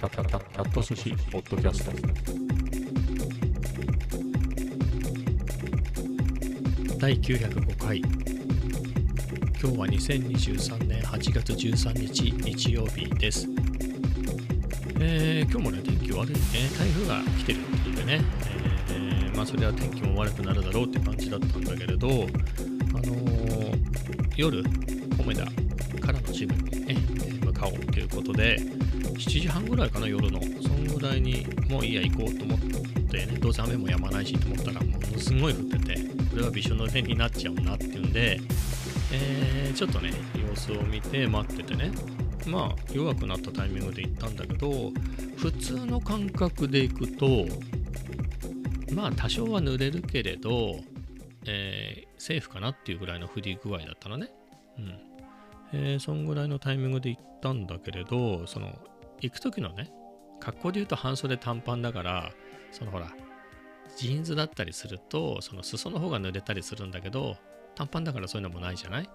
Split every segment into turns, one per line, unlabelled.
キャキャキャキャット寿司ポッドキャスト。
第905回。今日は2023年8月13日日曜日です、えー今日もね天気悪いね。台風が来てるっていうでね、えーまあそれは天気も悪くなるだろうって感じだったんだけれどあのー夜米田からのジムにね、向かおうということで7時半ぐらいかな夜のそんぐらいにもういいや行こうと思ってねどうせ雨も止まないしと思ったらものすごい降っててこれはびしょ濡れになっちゃうなっていうんで、えーちょっとね様子を見て待っててねまあ弱くなったタイミングで行ったんだけど普通の感覚で行くとまあ多少は濡れるけれど、えーセーフかなっていうぐらいの降り具合だったのね。うん。えーそんぐらいのタイミングで行ったんだけれど、その、行く時のね、格好で言うと半袖短パンだから、そのほら、ジーンズだったりすると、その裾の方が濡れたりするんだけど、短パンだからそういうのもないじゃない？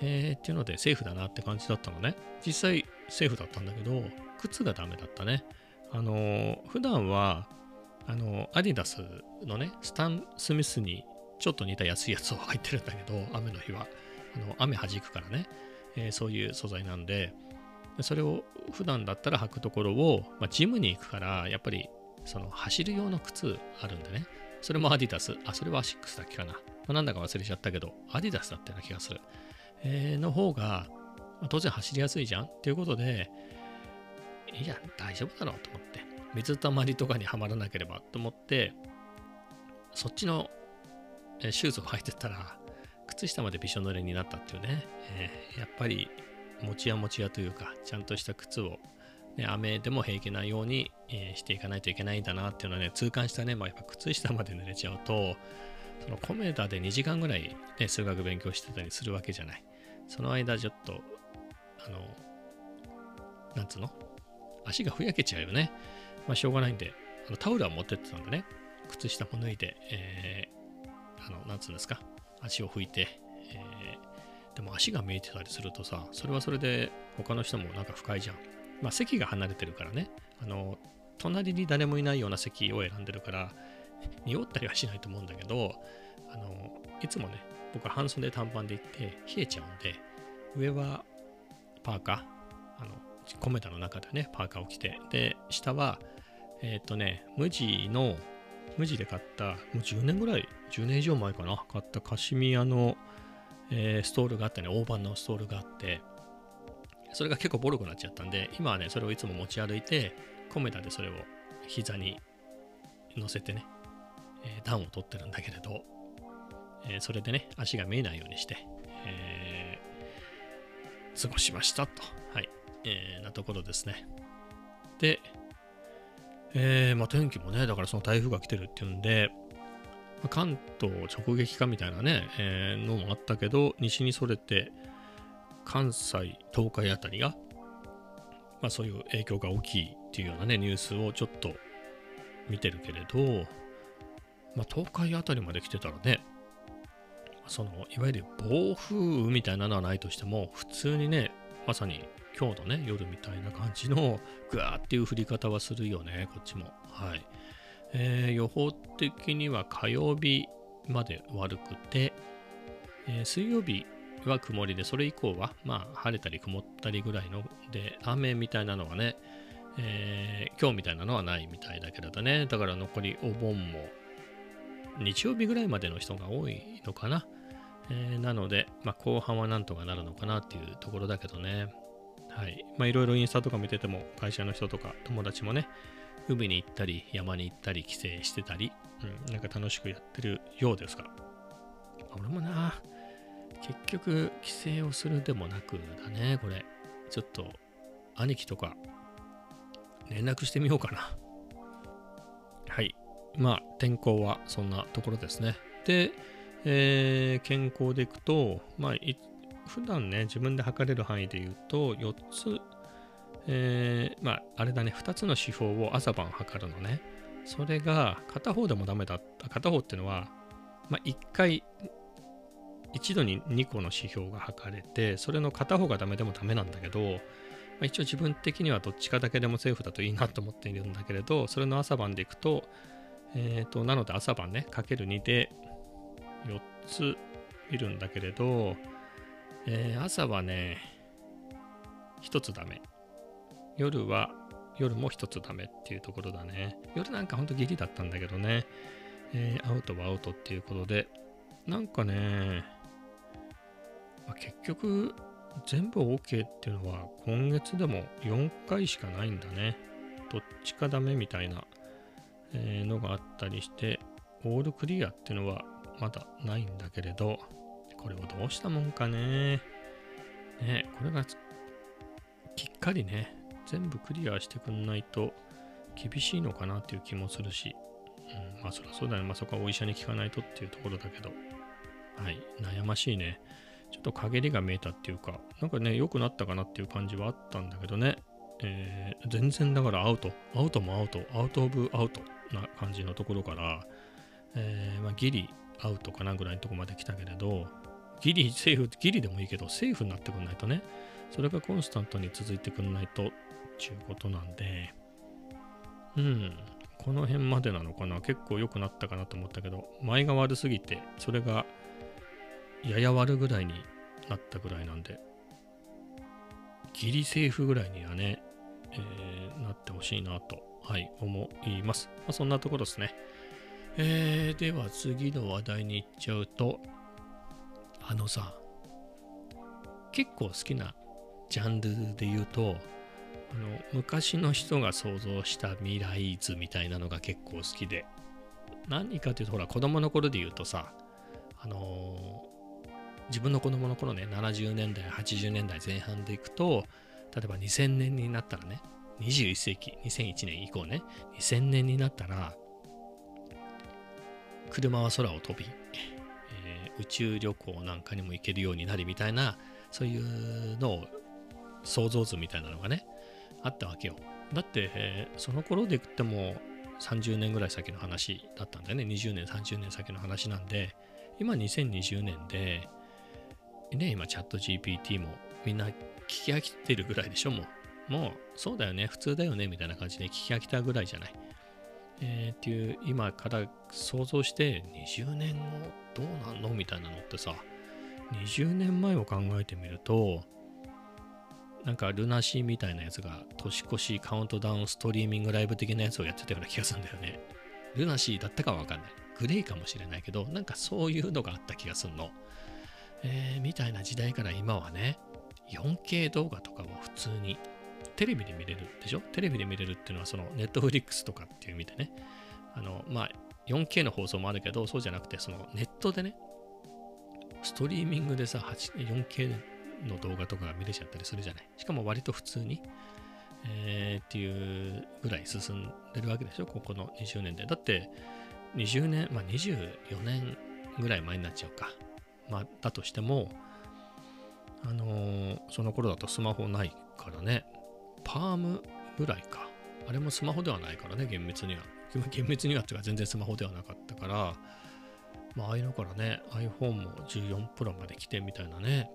えーっていうのでセーフだなって感じだったのね。実際セーフだったんだけど、靴がダメだったね。あのー普段は、あのアディダスのね、スタン・スミスにちょっと似た安いやつを入ってるんだけど、雨の日は。あの雨弾くからね、えーそういう素材なんで、それを普段だったら履くところを、まあ、ジムに行くから、やっぱりその走る用の靴あるんでね。それもアディダス。あ、それはアシックスだっけかな。まあなんだか忘れちゃったけど、アディダスだったような気がする。えーの方が、まあ当然走りやすいじゃんっていうことで、いや、大丈夫だろうと思って。水たまりとかにはまらなければと思って、そっちのえーシューズを履いてたら、靴下までびしょ濡れになったっていうね、えーやっぱり持ちや持ちやというか、ちゃんとした靴を、ね、雨でも平気なように、えーしていかないといけないんだなっていうのはね、痛感したね、まあ、やっぱ靴下まで濡れちゃうと、そのコメダで2時間ぐらい、ね、数学勉強してたりするわけじゃない。その間ちょっと、あの、なんつうの？足がふやけちゃうよね。まあしょうがないんで、あのタオルは持ってってたんでね、靴下も脱いで、えーあの、なんつうんですか、足を拭いて、でも足が見えてたりするとさ、それはそれで他の人もなんか不快じゃん。まあ席が離れてるからね、あの、隣に誰もいないような席を選んでるから、匂ったりはしないと思うんだけど、あの、いつもね、僕は半袖短パンで行って冷えちゃうんで、上はパーカー、あの、コメダの中でね、パーカーを着て、で、下は、えーっとね、無地の、無地で買った、もう10年ぐらい、10年以上前かな、買ったカシミヤの、えストールがあってね、大判のストールがあって、それが結構ボロくなっちゃったんで、今はね、それをいつも持ち歩いて、コメダでそれを膝に乗せてね、えー暖を取ってるんだけれど、えーそれでね、足が見えないようにして、えー過ごしましたと、はい、えーなところですね。で、えーまあ、天気もね、だからその台風が来てるっていうんで、関東直撃かみたいなね、えーのもあったけど、西にそれて、関西、東海あたりが、まあ、そういう影響が大きいっていうようなね、ニュースをちょっと見てるけれど、まあ、東海あたりまで来てたらね、そのいわゆる暴風雨みたいなのはないとしても、普通にね、まさに今日のね、夜みたいな感じのぐわーっていう降り方はするよね、こっちも。はい。えー予報的には火曜日まで悪くて、えー水曜日は曇りで、それ以降は、まあ、晴れたり曇ったりぐらいので、雨みたいなのはね、えー今日みたいなのはないみたいだけれどね、だから残りお盆も日曜日ぐらいまでの人が多いのかな。えーなので、まあ、後半はなんとかなるのかなっていうところだけどね。はい。まあ、いろいろインスタとか見てても、会社の人とか友達もね、海に行ったり、山に行ったり、帰省してたり、うん、なんか楽しくやってるようですが。俺もな、結局、帰省をするでもなくだね、これ。ちょっと、兄貴とか、連絡してみようかな。はい。まあ、天候はそんなところですね。で、えー健康でいくと、まあ、い普段ね、自分で測れる範囲で言うと、4つ、えーまあ、あれだね、2つの指標を朝晩測るのね。それが片方でもダメだった。片方っていうのは、まあ、1回、一度に2個の指標が測れて、それの片方がダメでもダメなんだけど、まあ、一応自分的にはどっちかだけでもセーフだといいなと思っているんだけれど、それの朝晩でいくと、えっ、と、なので朝晩ね、かける2で4ついるんだけれど、えー朝はね、1つダメ。夜は、夜も1つダメっていうところだね。夜なんかほんとギリだったんだけどね、えーアウトはアウトっていうことで、なんかね、まあ結局、全部 OK っていうのは今月でも4回しかないんだね。どっちかダメみたいな、えのがあったりして、オールクリアっていうのはまだないんだけれど、これをどうしたもんかね。ねこれがきっかりね、全部クリアしてくんないと厳しいのかなっていう気もするし、うん、まあそりゃそうだね。まあそこはお医者に聞かないとっていうところだけど、はい、悩ましいね。ちょっと陰りが見えたっていうか、なんかね、良くなったかなっていう感じはあったんだけどね。えー全然だからアウト、アウトもアウト、アウトオブアウトな感じのところから、えーまあ、ギリアウトかなぐらいのところまで来たけれど、ギリセーフ、ギリでもいいけど、セーフになってくんないとね、それがコンスタントに続いてくんないと、ちゅうことなんで、うん、この辺までなのかな、結構良くなったかなと思ったけど、前が悪すぎて、それがやや悪ぐらいになったぐらいなんで、ギリセーフぐらいにはね、えーなってほしいなと、はい、思います。まあ、そんなところですね。えーでは次の話題に行っちゃうと、あのさ、結構好きなジャンルで言うと、あの昔の人が想像した未来図みたいなのが結構好きで、何かというと、ほら、子供の頃で言うとさ、あのー自分の子供の頃ね、70年代、80年代前半でいくと、例えば2000年になったらね、21世紀、2001年以降ね、2000年になったら、車は空を飛び、えー宇宙旅行なんかにも行けるようになりみたいな、そういうのを想像図みたいなのがね、あったわけよ。だって、えーその頃で言っても30年ぐらい先の話だったんだよね。20年、30年先の話なんで、今2020年で、ね、今チャット GPT もみんな聞き飽きてるぐらいでしょ、もう。もう、そうだよね、普通だよね、みたいな感じで聞き飽きたぐらいじゃない。えーっていう、今から想像して、20年後どうなんの？みたいなのってさ、20年前を考えてみると、なんかルナシーみたいなやつが年越しカウントダウンストリーミングライブ的なやつをやってたような気がするんだよね。ルナシーだったかはわかんない。グレイかもしれないけど、なんかそういうのがあった気がするの。えーみたいな時代から今はね、4K 動画とかも普通にテレビで見れるでしょ？テレビで見れるっていうのはそのネットフリックスとかっていう意味でね、あの、まあ、4K の放送もあるけど、そうじゃなくて、そのネットでね、ストリーミングでさ、8 4K の動画とかが見れちゃったりするじゃない。しかも割と普通に、えーっていうぐらい進んでるわけでしょここの20年で。だって、20年、まあ24年ぐらい前になっちゃうか。まあ、だとしても、あのーその頃だとスマホないからね、パームぐらいか。あれもスマホではないからね、厳密には。厳密にはっていうか全然スマホではなかったから、まあ、ああいうのからね、iPhone も14 Pro まで来てみたいなね。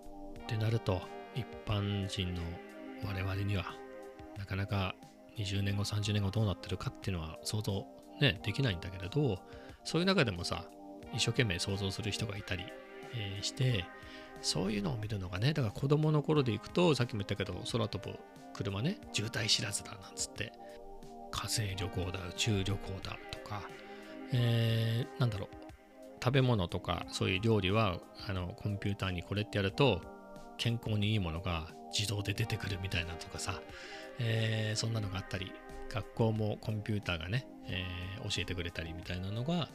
ってなると、一般人の我々には、なかなか20年後、30年後どうなってるかっていうのは想像ね、できないんだけれど、そういう中でもさ、一生懸命想像する人がいたり、えーして、そういうのを見るのがね、だから子供の頃で行くと、さっきも言ったけど、空飛ぶ車ね、渋滞知らずだなんつって、火星旅行だ、宇宙旅行だとか、えーなんだろう、食べ物とかそういう料理はあのコンピューターにこれってやると健康にいいものが自動で出てくるみたいなとかさ、えーそんなのがあったり学校もコンピューターがね、えー教えてくれたりみたいなのが、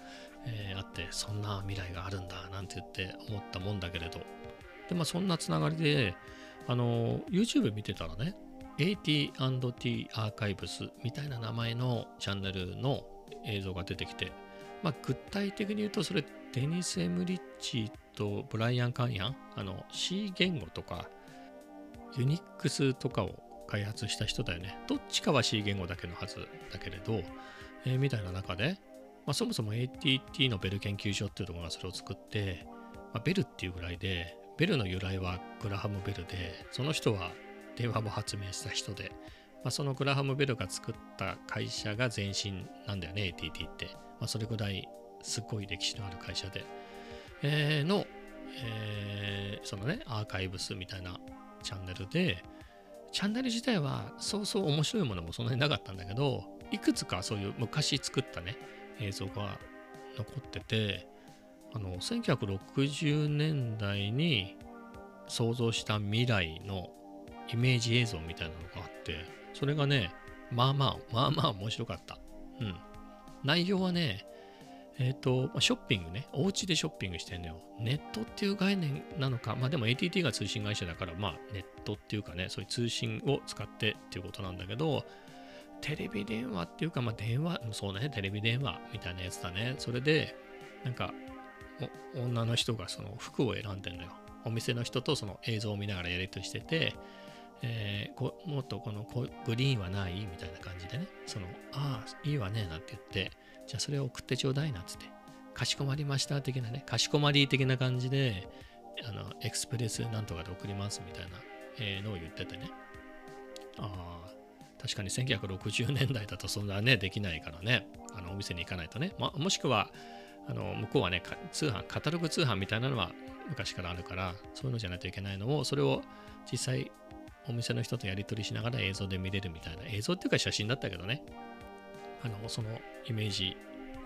えーあってそんな未来があるんだなんて言って思ったもんだけれど。でまあそんなつながりであの YouTube 見てたらね AT&T アーカイブスみたいな名前のチャンネルの映像が出てきてまあ、具体的に言うと、それ、デニス・エムリッチとブライアン・カンヤン、あの C 言語とか、ユニックスとかを開発した人だよね。どっちかは C 言語だけのはずだけれど、えーみたいな中で、まあ、そもそも ATT のベル研究所っていうところがそれを作って、まあ、ベルっていうぐらいで、ベルの由来はグラハム・ベルで、その人は電話を発明した人で、まあ、そのグラハム・ベルが作った会社が前身なんだよね ATT って、まあ、それぐらいすごい歴史のある会社で、えーの、えーそのねアーカイブスみたいなチャンネルでチャンネル自体はそうそう面白いものもそんなになかったんだけどいくつかそういう昔作ったね映像が残っててあの1960年代に想像した未来のイメージ映像みたいなのがあってそれがねまあまあまあまあ面白かった。うん。内容はねえっ、とショッピングね。お家でショッピングしてんのよ。ネットっていう概念なのか。まあでも ATT が通信会社だからまあネットっていうかねそういう通信を使ってっていうことなんだけどテレビ電話っていうかまあ電話そうねテレビ電話みたいなやつだね。それでなんか女の人がその服を選んでんのよ。お店の人とその映像を見ながらやり取りしてて、えーこもっとこのグリーンはないみたいな感じでね。そのああいいわねなんて言ってじゃあそれを送ってちょうだいなっつって。かしこまりました的なね。かしこまり的な感じであのエクスプレスなんとかで送りますみたいな、えのを言っててね。ああ確かに1960年代だとそんなねできないからね。あのお店に行かないとね、ま、もしくはあの向こうはね通販カタログ通販みたいなのは昔からあるからそういうのじゃないといけないのをそれを実際お店の人とやり取りしながら映像で見れるみたいな。映像っていうか写真だったけどね。あのそのイメージ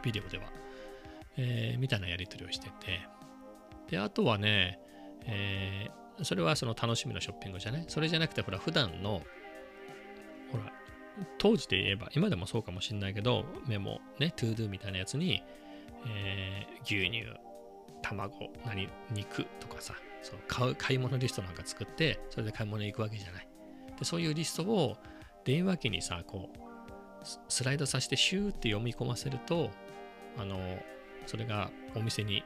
ビデオでは、えーみたいなやり取りをしてて。であとはね、えーそれはその楽しみのショッピングじゃない？それじゃなくてほら普段のほら当時で言えば今でもそうかもしれないけどメモね ToDo みたいなやつに、えー牛乳卵何肉とかさそう買う買い物リストなんか作ってそれで買い物行くわけじゃない。でそういうリストを電話機にさこうスライドさせてシューって読み込ませるとあのそれがお店に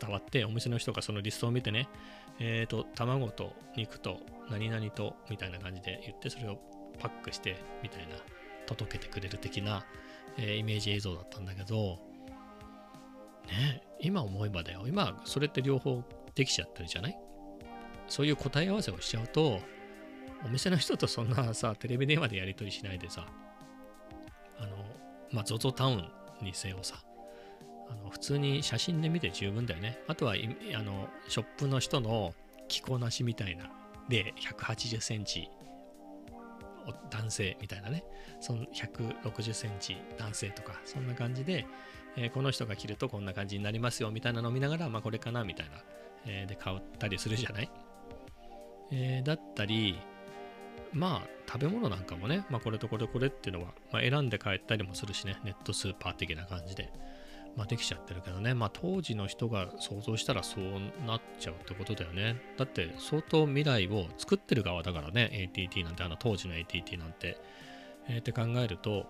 伝わってお店の人がそのリストを見てねえっ、と卵と肉と何々とみたいな感じで言ってそれをパックしてみたいな届けてくれる的な、えーイメージ映像だったんだけどね今思えばだよ。今それって両方できちゃってるじゃない？そういう答え合わせをしちゃうとお店の人とそんなさテレビ電話でやり取りしないでさまあ ZOZO タウンにせよさあの普通に写真で見て十分だよね。あとはあのショップの人の着こなしみたいなで180センチ男性みたいなね。その160センチ男性とかそんな感じで、えーこの人が着るとこんな感じになりますよみたいなのを見ながら、まあ、これかなみたいな、えーで買ったりするじゃない、えーだったりまあ食べ物なんかもね、まあ、これとこれとこれっていうのは、まあ、選んで帰ったりもするしねネットスーパー的な感じで、まあ、できちゃってるけどね、まあ、当時の人が想像したらそうなっちゃうってことだよね。だって相当未来を作ってる側だからね ATT なんてあの当時の ATT なんて、えーって考えると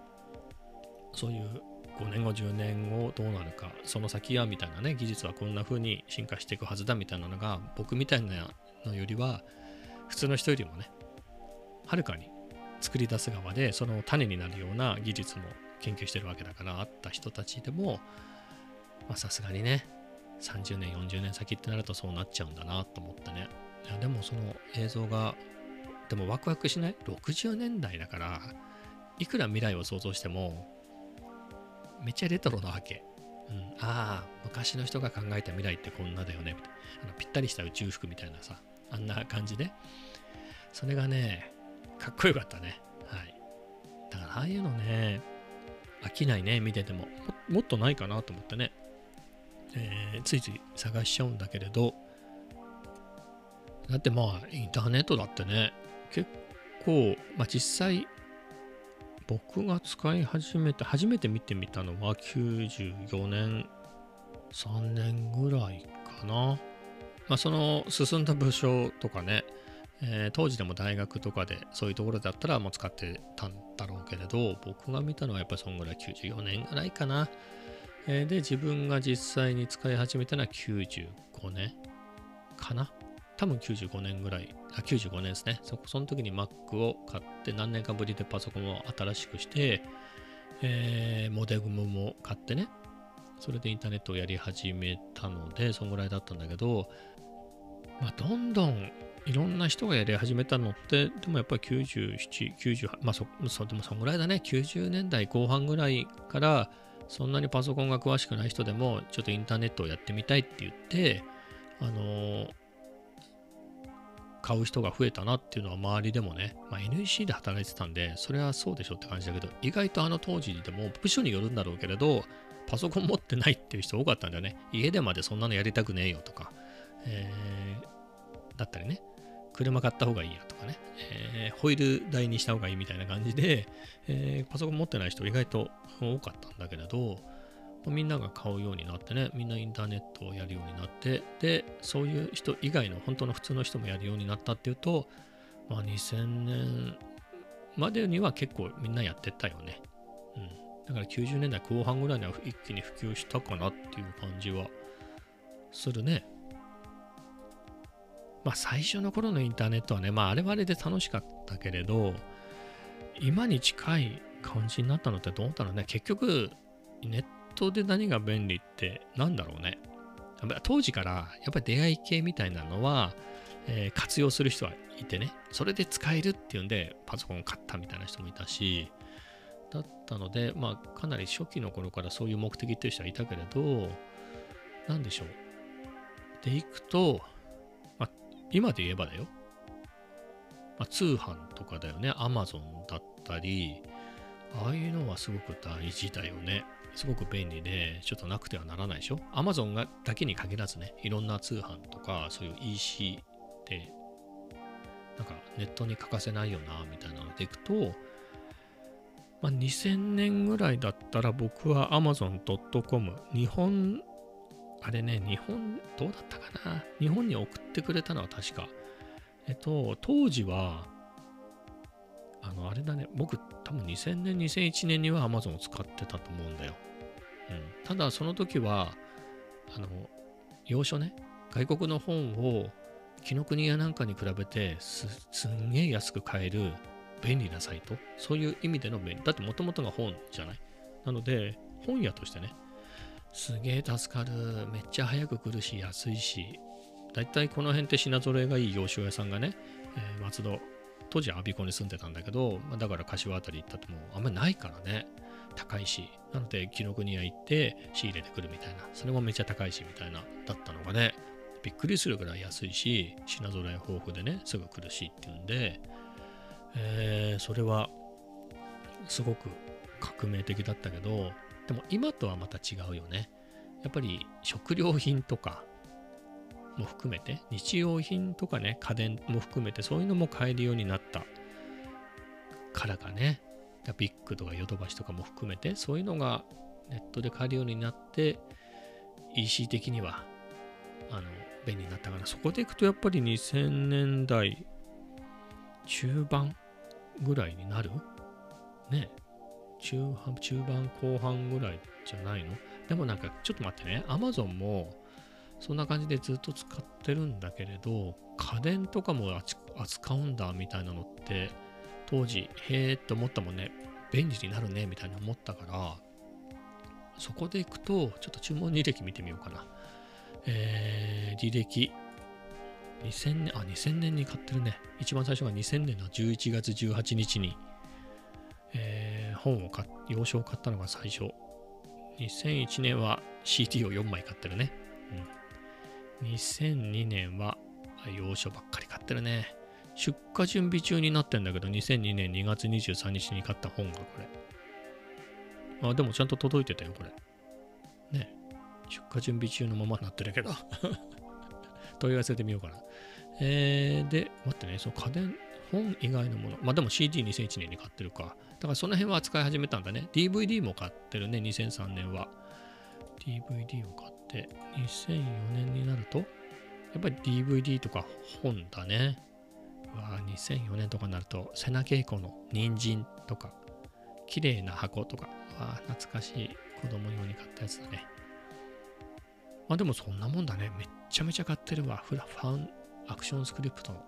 そういう5年後10年後どうなるかその先はみたいなね技術はこんな風に進化していくはずだみたいなのが僕みたいなのよりは普通の人よりもねはるかに作り出す側でその種になるような技術も研究してるわけだからあった人たちでもさすがにね30年40年先ってなるとそうなっちゃうんだなと思ってねいやでもその映像がでもワクワクしない？60年代だからいくら未来を想像してもめっちゃレトロなわけ。うん、ああ、昔の人が考えた未来ってこんなだよね、みたいな。あのぴったりした宇宙服みたいなさ、あんな感じで。それがね、かっこよかったね。はい。だから、ああいうのね、飽きないね、見てても。もっとないかなと思ってね、えーついつい探しちゃうんだけれど、だってまあ、インターネットだってね、結構、まあ実際、僕が使い始めて、初めて見てみたのは94年、3年ぐらいかな。まあ、その進んだ部署とかね、えー当時でも大学とかでそういうところだったらもう使ってたんだろうけれど、僕が見たのはやっぱりそんぐらい94年ぐらいかな。えーで、自分が実際に使い始めたのは95年かな。多分95年ぐらい、あ、95年ですね。そその時に Mac を買って、何年かぶりでパソコンを新しくして、えーモデグムも買ってね、それでインターネットをやり始めたので、そんぐらいだったんだけど、まあ、どんどんいろんな人がやり始めたのって、でもやっぱり97、98、まあそ、そでもそんぐらいだね、90年代後半ぐらいから、そんなにパソコンが詳しくない人でも、ちょっとインターネットをやってみたいって言って、あのー買う人が増えたなっていうのは周りでもね、まあ、NEC で働いてたんで、それはそうでしょって感じだけど、意外とあの当時でも部署によるんだろうけれど、パソコン持ってないっていう人多かったんだよね。家でまでそんなのやりたくねえよとか、えーだったりね、車買った方がいいやとかね、えーホイール代にした方がいいみたいな感じで、えーパソコン持ってない人意外と多かったんだけれど、みんなが買うようになってね、みんなインターネットをやるようになって、で、そういう人以外の本当の普通の人もやるようになったっていうと、まあ、2000年までには結構みんなやってたよね。うん。だから90年代後半ぐらいには一気に普及したかなっていう感じはするね。まあ最初の頃のインターネットはね、まああれはあれで楽しかったけれど、今に近い感じになったのってどうだろうね。結局、ネットで何が便利ってなんだろうね。当時からやっぱり出会い系みたいなのは、えー活用する人はいてね、それで使えるっていうんでパソコンを買ったみたいな人もいたし、だったので、まあかなり初期の頃からそういう目的っていう人はいたけれど、なんでしょう。でいくと、今で言えばだよ。まあ、通販とかだよね。Amazon だったり、ああいうのはすごく大事だよね。すごく便利で、ちょっとなくてはならないでしょ。Amazon がだけに限らずね、いろんな通販とか、そういう EC って、なんかネットに欠かせないよな、みたいなのでいくと、まあ、2000年ぐらいだったら僕は Amazon.com、日本、あれね、日本、どうだったかな？日本に送ってくれたのは確か、えっと、当時は、あの、あれだね、僕、多分2000年、2001年には Amazon を使ってたと思うんだよ。うん。ただ、その時は、あの、要所ね、外国の本を、紀ノ国屋なんかに比べてす、すんげえ安く買える便利なサイト？そういう意味での便利。だって、もともとが本じゃない？なので、本屋としてね、すげえ助かる。めっちゃ早く来るし、安いし。だいたいこの辺って品揃えがいい洋書屋さんがね、えー松戸、当時は我孫子に住んでたんだけど、まあだから柏辺り行ったってもうあんまりないからね。高いし。なので、紀ノ国屋行って仕入れてくるみたいな。それもめっちゃ高いし、みたいな。だったのがね、びっくりするぐらい安いし、品揃え豊富でね、すぐ来るしっていうんで、えーそれはすごく革命的だったけど、でも今とはまた違うよね。やっぱり食料品とかも含めて、日用品とかね、家電も含めて、そういうのも買えるようになったからかね。ビッグとかヨドバシとかも含めて、そういうのがネットで買えるようになって、EC 的にはあの便利になったから、そこでいくとやっぱり2000年代中盤ぐらいになる？ね中半中盤後半ぐらいじゃないの？でもなんかちょっと待ってね。Amazon もそんな感じでずっと使ってるんだけれど家電とかも扱うんだみたいなのって当時へえって思ったもんね。便利になるねみたいに思ったからそこでいくとちょっと注文履歴見てみようかな。えー、履歴。2000年、あ、2000年に買ってるね。一番最初が2000年の11月18日に、えー本を買っ、洋書を買ったのが最初。2001年は CD を4枚買ってるね。うん。2002年はあ洋書ばっかり買ってるね。出荷準備中になってんだけど、2002年2月23日に買った本がこれ。あ、でもちゃんと届いてたよ、これ。ね。出荷準備中のままになってるけど。問い合わせてみようかな。えー、で、待ってね、その家電、本以外のもの、まあでも CD2001 年に買ってるか。だからその辺は扱い始めたんだね。DVD も買ってるね、2003年は。DVD を買って、2004年になると、やっぱり DVD とか本だね。うわぁ、2004年とかになると、瀬名恵子の人参とか、綺麗な箱とか、うわぁ、懐かしい子供用に買ったやつだね。まあでもそんなもんだね。めっちゃめちゃ買ってるわ。フラファン ActionScript の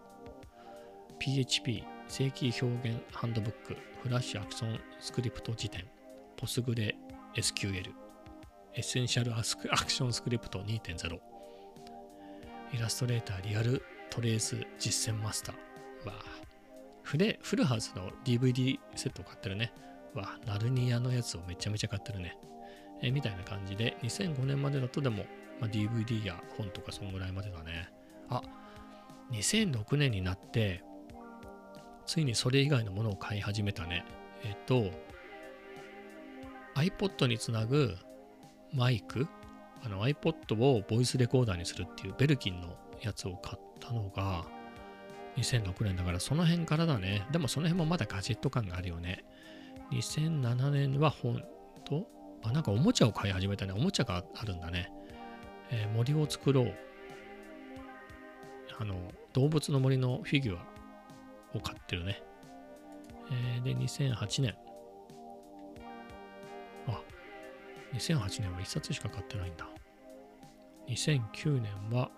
PHP 正規表現ハンドブックフラッシュアクションスクリプト辞典ポスグレ SQL エッセンシャルアスクアクションスクリプト2.0イラストレーターリアルトレース実践マスター。わ。フレ、フルハウスの DVD セットを買ってるね。わ、ナルニアのやつをめちゃめちゃ買ってるね。えみたいな感じで、2005年までだとでも、まあ、DVD や本とかそんぐらいまでだね。あ、2006年になって、ついにそれ以外のものを買い始めたね。えっ、と、iPod につなぐマイク、あの iPod をボイスレコーダーにするっていうベルキンのやつを買ったのが2006年だからその辺からだね。でもその辺もまだガジェット感があるよね。2007年は本と、あ、なんかおもちゃを買い始めたね。おもちゃがあるんだね。えー森を作ろう。あの、動物の森のフィギュアを買ってるね。えーで、2008年。あ、2008年は1冊しか買ってないんだ。2009年は、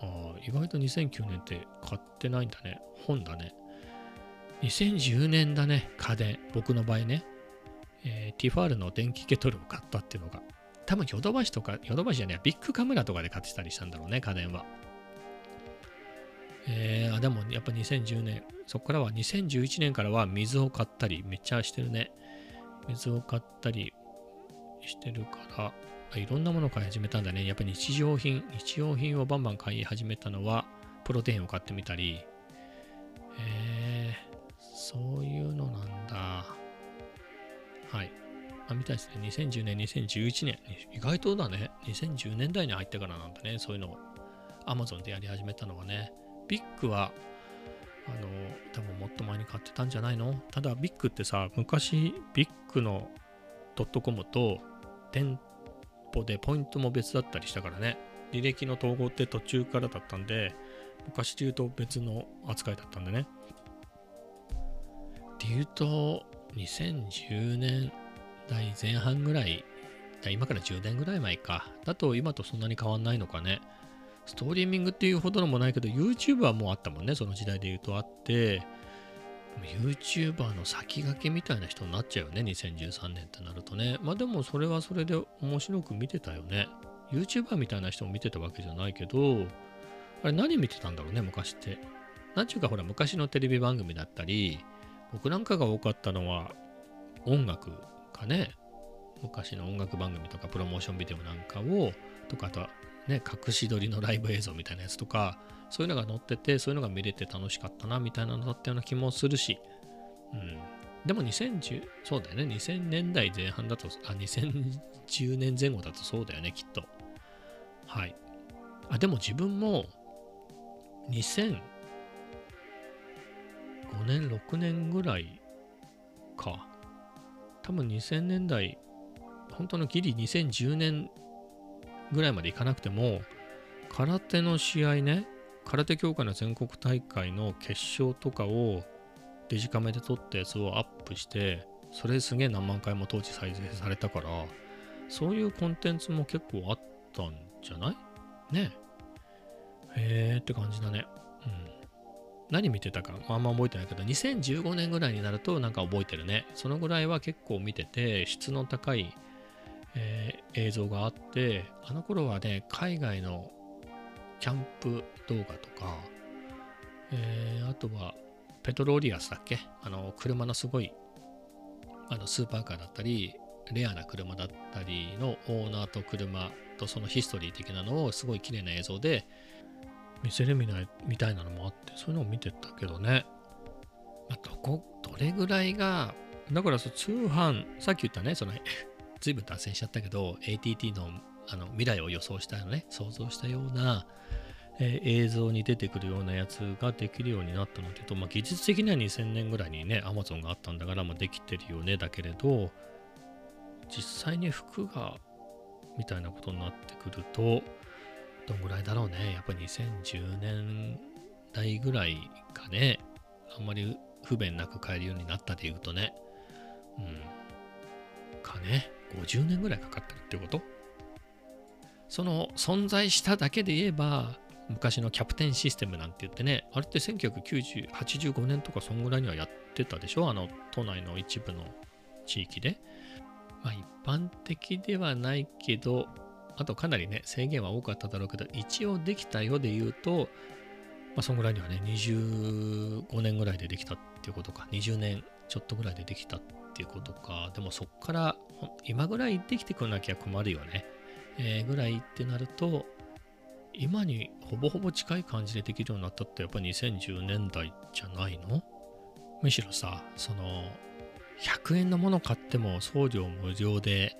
あ意外と2009年って買ってないんだね。本だね。2010年だね、家電。僕の場合ね。えーティファールの電気ケトルを買ったっていうのが。多分ヨドバシとか、ヨドバシじゃねビッグカメラとかで買ってたりしたんだろうね、家電は。えー、あでもやっぱ2010年、そこからは2011年からは水を買ったり、めっちゃしてるね。水を買ったりしてるから、いろんなものを買い始めたんだね。やっぱ日常品、日用品をバンバン買い始めたのは、プロテインを買ってみたり、えー、そういうのなんだ。はい。あ、みたいですね。2010年、2011年。意外とだね。2010年代に入ってからなんだね。そういうのを Amazon でやり始めたのはね。ビッグは、あの、多分もっと前に買ってたんじゃないの？ただ、ビッグってさ、昔、ビッグのドットコムと店舗でポイントも別だったりしたからね。履歴の統合って途中からだったんで、昔で言うと別の扱いだったんでね。で言うと、2010年代前半ぐらい、今から10年ぐらい前か。だと今とそんなに変わんないのかね。ストリーミングっていうほどのもないけど、YouTube はもあったもんね。その時代で言うとあって、YouTuber の先駆けみたいな人になっちゃうよね。2013年ってなるとね。まあでもそれはそれで面白く見てたよね。YouTuber みたいな人も見てたわけじゃないけど、あれ何見てたんだろうね、昔って。なんちゅうかほら、昔のテレビ番組だったり、僕なんかが多かったのは音楽かね。昔の音楽番組とかプロモーションビデオなんかを、とかあとはね、隠し撮りのライブ映像みたいなやつとか、そういうのが載ってて、そういうのが見れて楽しかったな、みたいなのだったような気もするし、うん。でも2010、そうだよね、2000年代前半だと、あ、2010年前後だとそうだよね、きっと。はい。あ、でも自分も、2005年、6年ぐらいか。多分2000年代、本当のギリ2010年ぐらいまでいかなくても、空手の試合ね、空手協会の全国大会の決勝とかをデジカメで撮ったやつをアップして、それすげえ何万回も当時再生されたから、そういうコンテンツも結構あったんじゃない？ねえ。へーって感じだね。うん。何見てたかあんま覚えてないけど、2015年ぐらいになるとなんか覚えてるね。そのぐらいは結構見てて、質の高い、えー映像があって、あの頃はね、海外のキャンプ動画とか、えーあとはペトローリアスだっけ？あの、車のすごい、あの、スーパーカーだったり、レアな車だったりのオーナーと車とそのヒストリー的なのをすごい綺麗な映像で見せるみたいみたいなのもあって、そういうのを見てたけどね。まあ、どこ、どれぐらいが、だからそ通販、さっき言ったね、その、ずいぶん脱線しちゃったけど、ATT のあの未来を予想したよね、想像したような、えー映像に出てくるようなやつができるようになったのっていうと、まあ、技術的には2000年ぐらいにね、Amazon があったんだから、まあ、できてるよね、だけれど、実際に服が、みたいなことになってくると、どんぐらいだろうね。やっぱ2010年代ぐらいかね。あんまり不便なく買えるようになったでいうとね。うん。かね。50年ぐらいかかってるってこと？その存在しただけで言えば、昔のキャプテンシステムなんて言ってね、あれって1998。5年とかそんぐらいにはやってたでしょ？あの都内の一部の地域で。まあ一般的ではないけど、あとかなりね、制限は多かっただろうけど、一応できたよで言うと、まあ、そんぐらいにはね、25年ぐらいでできたっていうことか、20年ちょっとぐらいでできたっていうことか、でもそっから今ぐらいできてくんなきゃ困るよね。えー、ぐらいってなると、今にほぼほぼ近い感じでできるようになったってやっぱ2010年代じゃないの？むしろさ、その100円のもの買っても送料無料で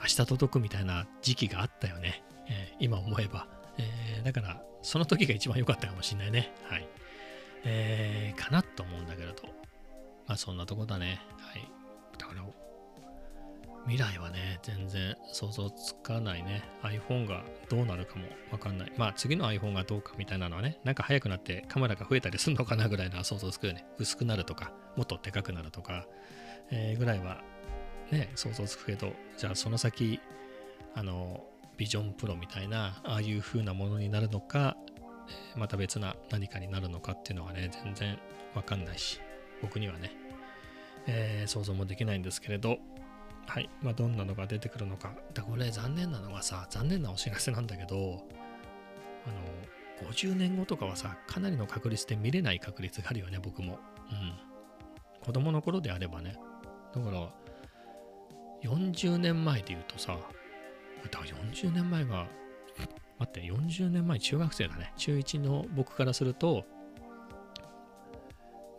明日届くみたいな時期があったよね。えー、今思えば、えー、だからその時が一番良かったかもしれないね。はい。えー、かなと思うんだけれど。まあそんなとこだね。はい。だから未来はね、全然想像つかないね。iPhone がどうなるかもわかんない。まあ次の iPhone がどうかみたいなのはね、なんか早くなってカメラが増えたりするのかなぐらいの想像つくよね。薄くなるとか、もっとでかくなるとか、えー、ぐらいはね、想像つくけど、じゃあその先、あの、ビジョンプロみたいな、ああいう風なものになるのか、また別な何かになるのかっていうのはね、全然わかんないし、僕にはね、えー、想像もできないんですけれど、はい。まあ、どんなのが出てくるのか。だこれ残念なのがさ、残念なお知らせなんだけど、あの、50年後とかはさ、かなりの確率で見れない確率があるよね、僕も。うん。子供の頃であればね。だから、40年前で言うとさ、だから40年前が、待って、40年前中学生だね。中1の僕からすると、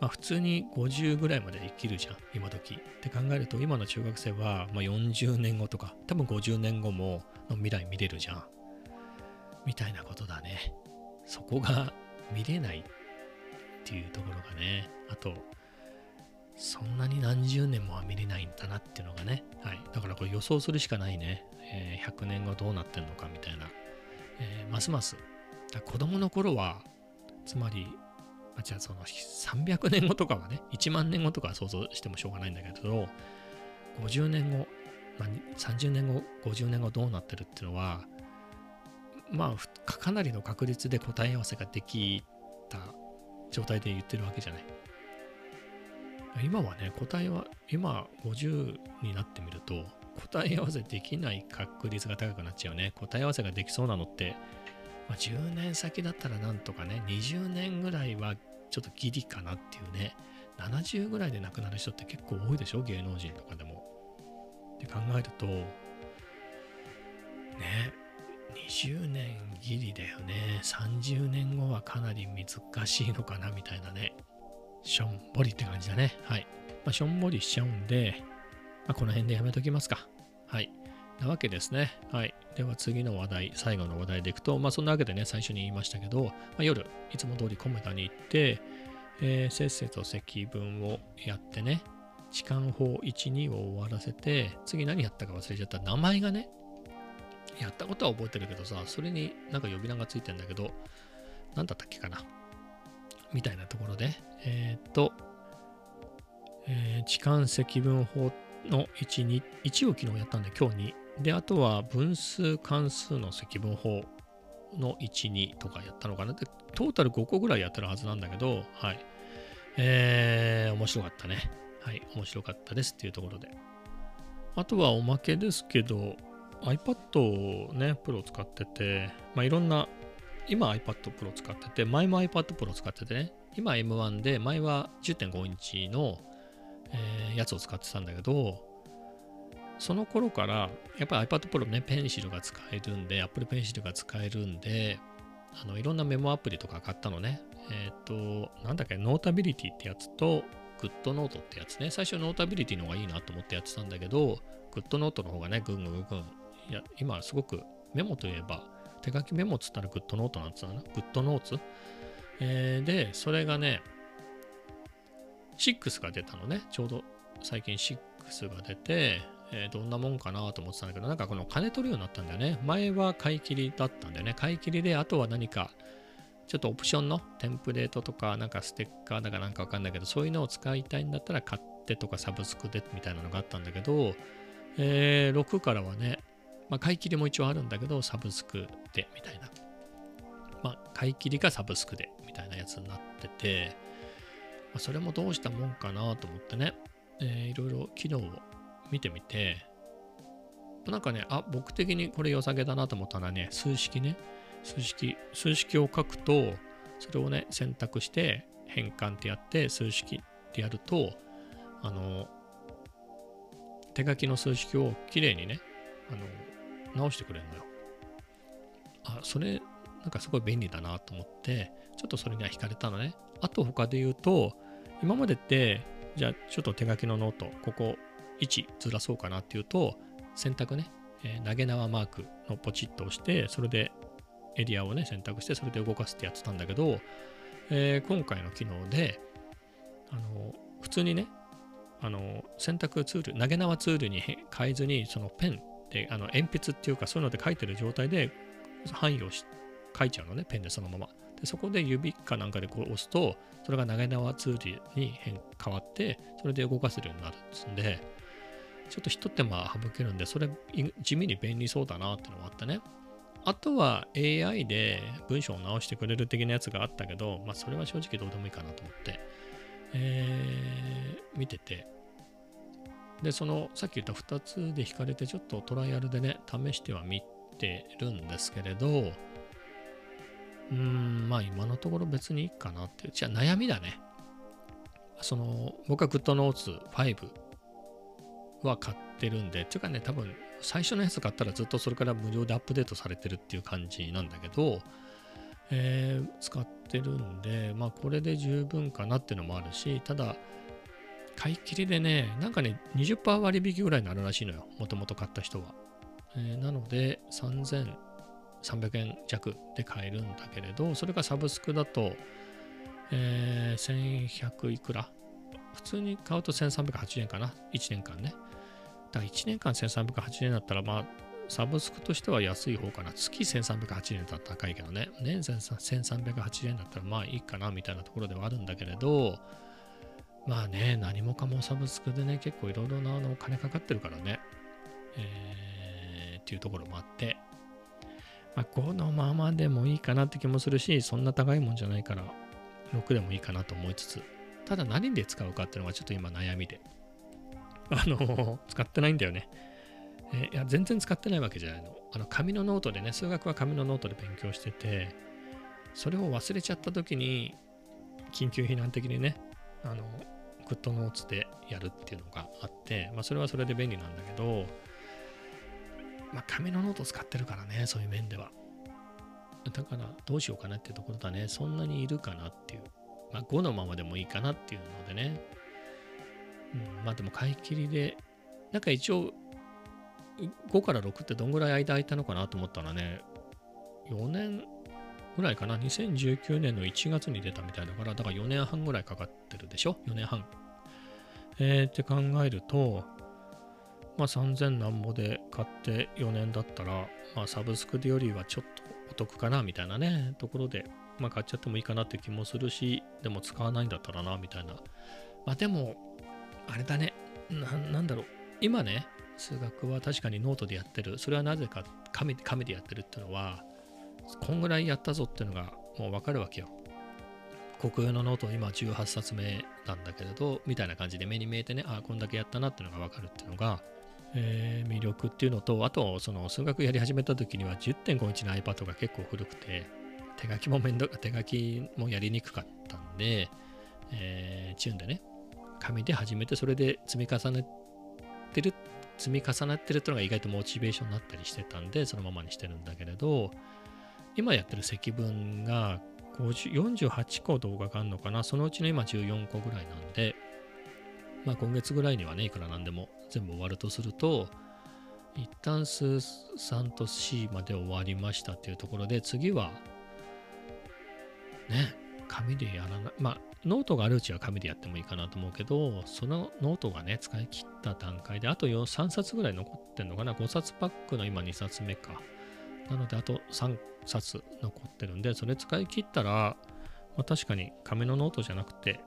まあ、普通に50ぐらいまで生きるじゃん、今時。って考えると、今の中学生は、まあ、40年後とか、多分50年後もの未来見れるじゃん。みたいなことだね。そこが見れないっていうところがね。あと、そんなに何十年もは見れないんだなっていうのがね。はい。だからこれ予想するしかないね。えー、100年後どうなってんのかみたいな。えー、ますます。子供の頃は、つまりあ、じゃあその300年後とかはね、1万年後とかは想像してもしょうがないんだけど、50年後、まあ、30年後、50年後どうなってるっていうのは、まあ、かなりの確率で答え合わせができた状態で言ってるわけじゃない。今はね、答えは、今50になってみると、答え合わせできない確率が高くなっちゃうね。答え合わせができそうなのって、まあ、10年先だったらなんとかね、20年ぐらいはちょっとギリかなっていうね、70ぐらいで亡くなる人って結構多いでしょ、芸能人とかでも。って考えると、ね、20年ギリだよね。30年後はかなり難しいのかなみたいなね。しょんぼりって感じだね。はい。まあ、しょんぼりしちゃうんで、まあ、この辺でやめときますか。はい。なわけですね。はい。では次の話題、最後の話題でいくと、まあそんなわけでね、最初に言いましたけど、まあ、夜、いつも通りコメダに行って、えー、せっせと積分をやってね、痴漢法1、2を終わらせて、次何やったか忘れちゃった。名前がね、やったことは覚えてるけどさ、それになんか呼び名がついてんだけど、何だったっけかな。みたいなところで、えー、っと、えー、痴漢積分法の1、2、1を昨日やったんで、今日2。で、あとは分数関数の積分法の1、2とかやったのかな。で、トータル5個ぐらいやってるはずなんだけど、はい。えー、面白かったね。はい、面白かったですっていうところで。あとはおまけですけど、iPad をね、プロ使ってて、まあ、いろんな、今 iPad Pro 使ってて、前も iPad Pro 使っててね、今 M1 で、前は10.5インチの、えー、やつを使ってたんだけど、その頃から、やっぱり iPad Pro ね、ペンシルが使えるんで、Apple Pencil が使えるんで、あのいろんなメモアプリとか買ったのね。えっ、ー、と、なんだっけ、 Notability ってやつと、 GoodNote ってやつね。最初 Notability の方がいいなと思ってやってたんだけど、 GoodNote の方がね、ぐんぐんぐん。いや、今すごくメモといえば、手書きメモっつったら GoodNote なんつうのな？ GoodNotes、えー、で、それがね、6が出たのね。ちょうど最近6が出て、えー、どんなもんかなと思ってたんだけど、なんかこの金取るようになったんだよね。前は買い切りだったんだよね。買い切りで、あとは何か、ちょっとオプションのテンプレートとか、なんかステッカーだかなんかわかんないけど、そういうのを使いたいんだったら買ってとかサブスクでみたいなのがあったんだけど、えー、6からはね、まあ、買い切りも一応あるんだけど、サブスクでみたいな。まあ、買い切りかサブスクでみたいなやつになってて、まあ、それもどうしたもんかなと思ってね、えー、いろいろ機能を見てみて、なんかね、あ、僕的にこれ良さげだなと思ったのはね、数式ね。数式、数式を書くと、それをね、選択して変換ってやって、数式ってやると、あの、手書きの数式をきれいにね、あの、直してくれるのよ。あ、それ、なんかすごい便利だなと思って、ちょっとそれには惹かれたのね。あと他で言うと、今までって、じゃあちょっと手書きのノート、ここ位置ずらそうかなっていうと、選択ね、え、投げ縄マークのポチッと押して、それでエリアをね、選択して、それで動かすってやってたんだけど、え、今回の機能で、あの、普通にね、あの、選択ツール、投げ縄ツールに変えずに、そのペンで、あの、鉛筆っていうか、そういうので書いてる状態で、範囲を書いちゃうのね、ペンでそのまま。でそこで指かなんかでこう押すと、それが投げ縄ツールに変わって、それで動かせるようになるんで、ちょっと一手間省けるんで、それ地味に便利そうだなってのがあったね。あとは AI で文章を直してくれる的なやつがあったけど、まあそれは正直どうでもいいかなと思って、えー、見てて、で、そのさっき言った2つで引かれて、ちょっとトライアルでね、試しては見てるんですけれど、うーん、まあ今のところ別にいいかなっていう。じゃあ悩みだね。その、僕は GoodNotes 5は買ってるんで、っていうかね、多分最初のやつ買ったらずっとそれから無料でアップデートされてるっていう感じなんだけど、えー、使ってるんで、まあこれで十分かなっていうのもあるし、ただ、買い切りでね、なんかね、20%割引ぐらいになるらしいのよ。もともと買った人は。えー、なので、3300円弱で買えるんだけれど、それがサブスクだと、えー、1100いくら普通に買うと1380円かな ?1 年間ね。だから1年間1380円だったら、まあ、サブスクとしては安い方かな。月1380円だったら高いけどね。年1380円だったらまあいいかなみたいなところではあるんだけれど、まあね、何もかもサブスクでね、結構いろいろなあの金かかってるからね、えー、っていうところもあって、まあ、5のままでもいいかなって気もするし、そんな高いもんじゃないから、6でもいいかなと思いつつ、ただ何で使うかっていうのがちょっと今悩みで、あの、使ってないんだよね。え、いや、全然使ってないわけじゃないの。あの、紙のノートでね、数学は紙のノートで勉強してて、それを忘れちゃった時に、緊急避難的にね、あの、GoodNotes でやるっていうのがあって、まあ、それはそれで便利なんだけど、まあ、紙のノート使ってるからね、そういう面では。だから、どうしようかなっていうところだね。そんなにいるかなっていう。まあ、5のままでもいいかなっていうのでね。うん、まあ、でも買い切りで、なんか一応、5から6ってどんぐらい間空いたのかなと思ったらね、4年ぐらいかな？2019年の1月に出たみたいだから、だから4年半ぐらいかかってるでしょ ?4 年半。えー、って考えると、まあ3000何ぼで買って4年だったら、まあサブスクでよりはちょっとお得かなみたいなね、ところで、まあ買っちゃってもいいかなって気もするし、でも使わないんだったらな、みたいな。まあでも、あれだね、ななんだろう。今ね、数学は確かにノートでやってる。それはなぜか紙紙でやってるっていうのは、こんぐらいやったぞっていうのがもうわかるわけよ。国用のノート今18冊目なんだけれど、みたいな感じで目に見えてね、ああ、こんだけやったなっていうのがわかるっていうのが、えー、魅力っていうのと、あと、その数学やり始めた時には10.5インチの iPad が結構古くて、手書きもめんど手書きもやりにくかったんで、えー、っつーんでね、紙で始めて、それで積み重ねてる、積み重なってるってのが意外とモチベーションになったりしてたんで、そのままにしてるんだけれど、今やってる積分が48個動画があるのかな。そのうちの今14個ぐらいなんで、まあ今月ぐらいにはね、いくらなんでも全部終わるとすると、一旦スー3と C まで終わりましたっていうところで、次は、ね、紙でやらない。まあ、ノートがあるうちは紙でやってもいいかなと思うけど、そのノートがね、使い切った段階で、あと3冊ぐらい残ってんのかな？5冊パックの今2冊目か。なので、あと3冊残ってるんで、それ使い切ったら、まあ、確かに紙のノートじゃなくて、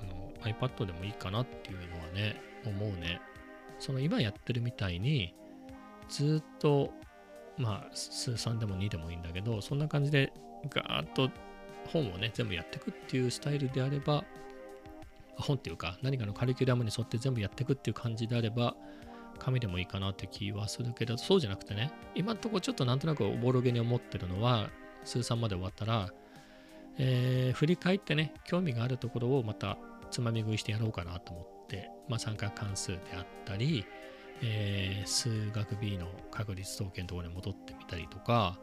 あの iPad でもいいかなっていうのはね、思うね。その今やってるみたいに、ずっと、まあ、数3でも2でもいいんだけど、そんな感じでガーッと本をね、全部やっていくっていうスタイルであれば、本っていうか、何かのカリキュラムに沿って全部やっていくっていう感じであれば、紙でもいいかなって気はするけど、そうじゃなくてね、今のとこちょっとなんとなくおぼろげに思ってるのは、数三まで終わったら、えー振り返ってね、興味があるところをまたつまみ食いしてやろうかなと思って、まあ、参加関数であったり、えー数学 B の確率統計のところに戻ってみたりとか、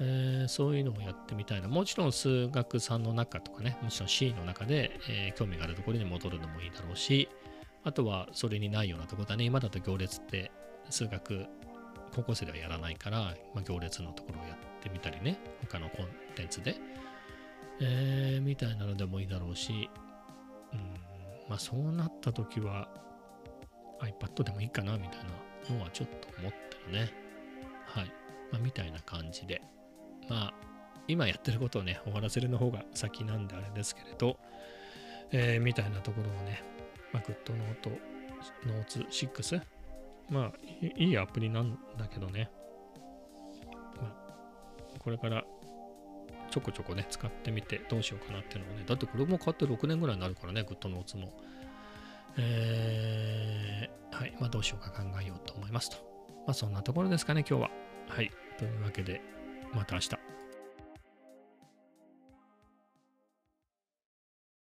えーそういうのをやってみたいな。もちろん数学3の中とかね、もちろん C の中で、えー興味があるところに戻るのもいいだろうし、あとはそれにないようなところだね。今だと行列って数学、高校生ではやらないから、まあ、行列のところをやってみたりね、他のコンテンツで、えーみたいなのでもいいだろうし、うん、まあそうなった時は iPad でもいいかなみたいなのはちょっと思ってるね。はい。まあみたいな感じで。まあ今やってることをね、終わらせるの方が先なんであれですけれど、えーみたいなところをね、まあ、 GoodNote、Notes 6、まあいいアプリなんだけどね、まあこれからちょこちょこね、使ってみてどうしようかなっていうのをね、だってこれも買って6年ぐらいになるからね、 GoodNotes も。えーはい、まあどうしようか考えようと思いますと。まあそんなところですかね、今日は。はい、というわけで、また明日。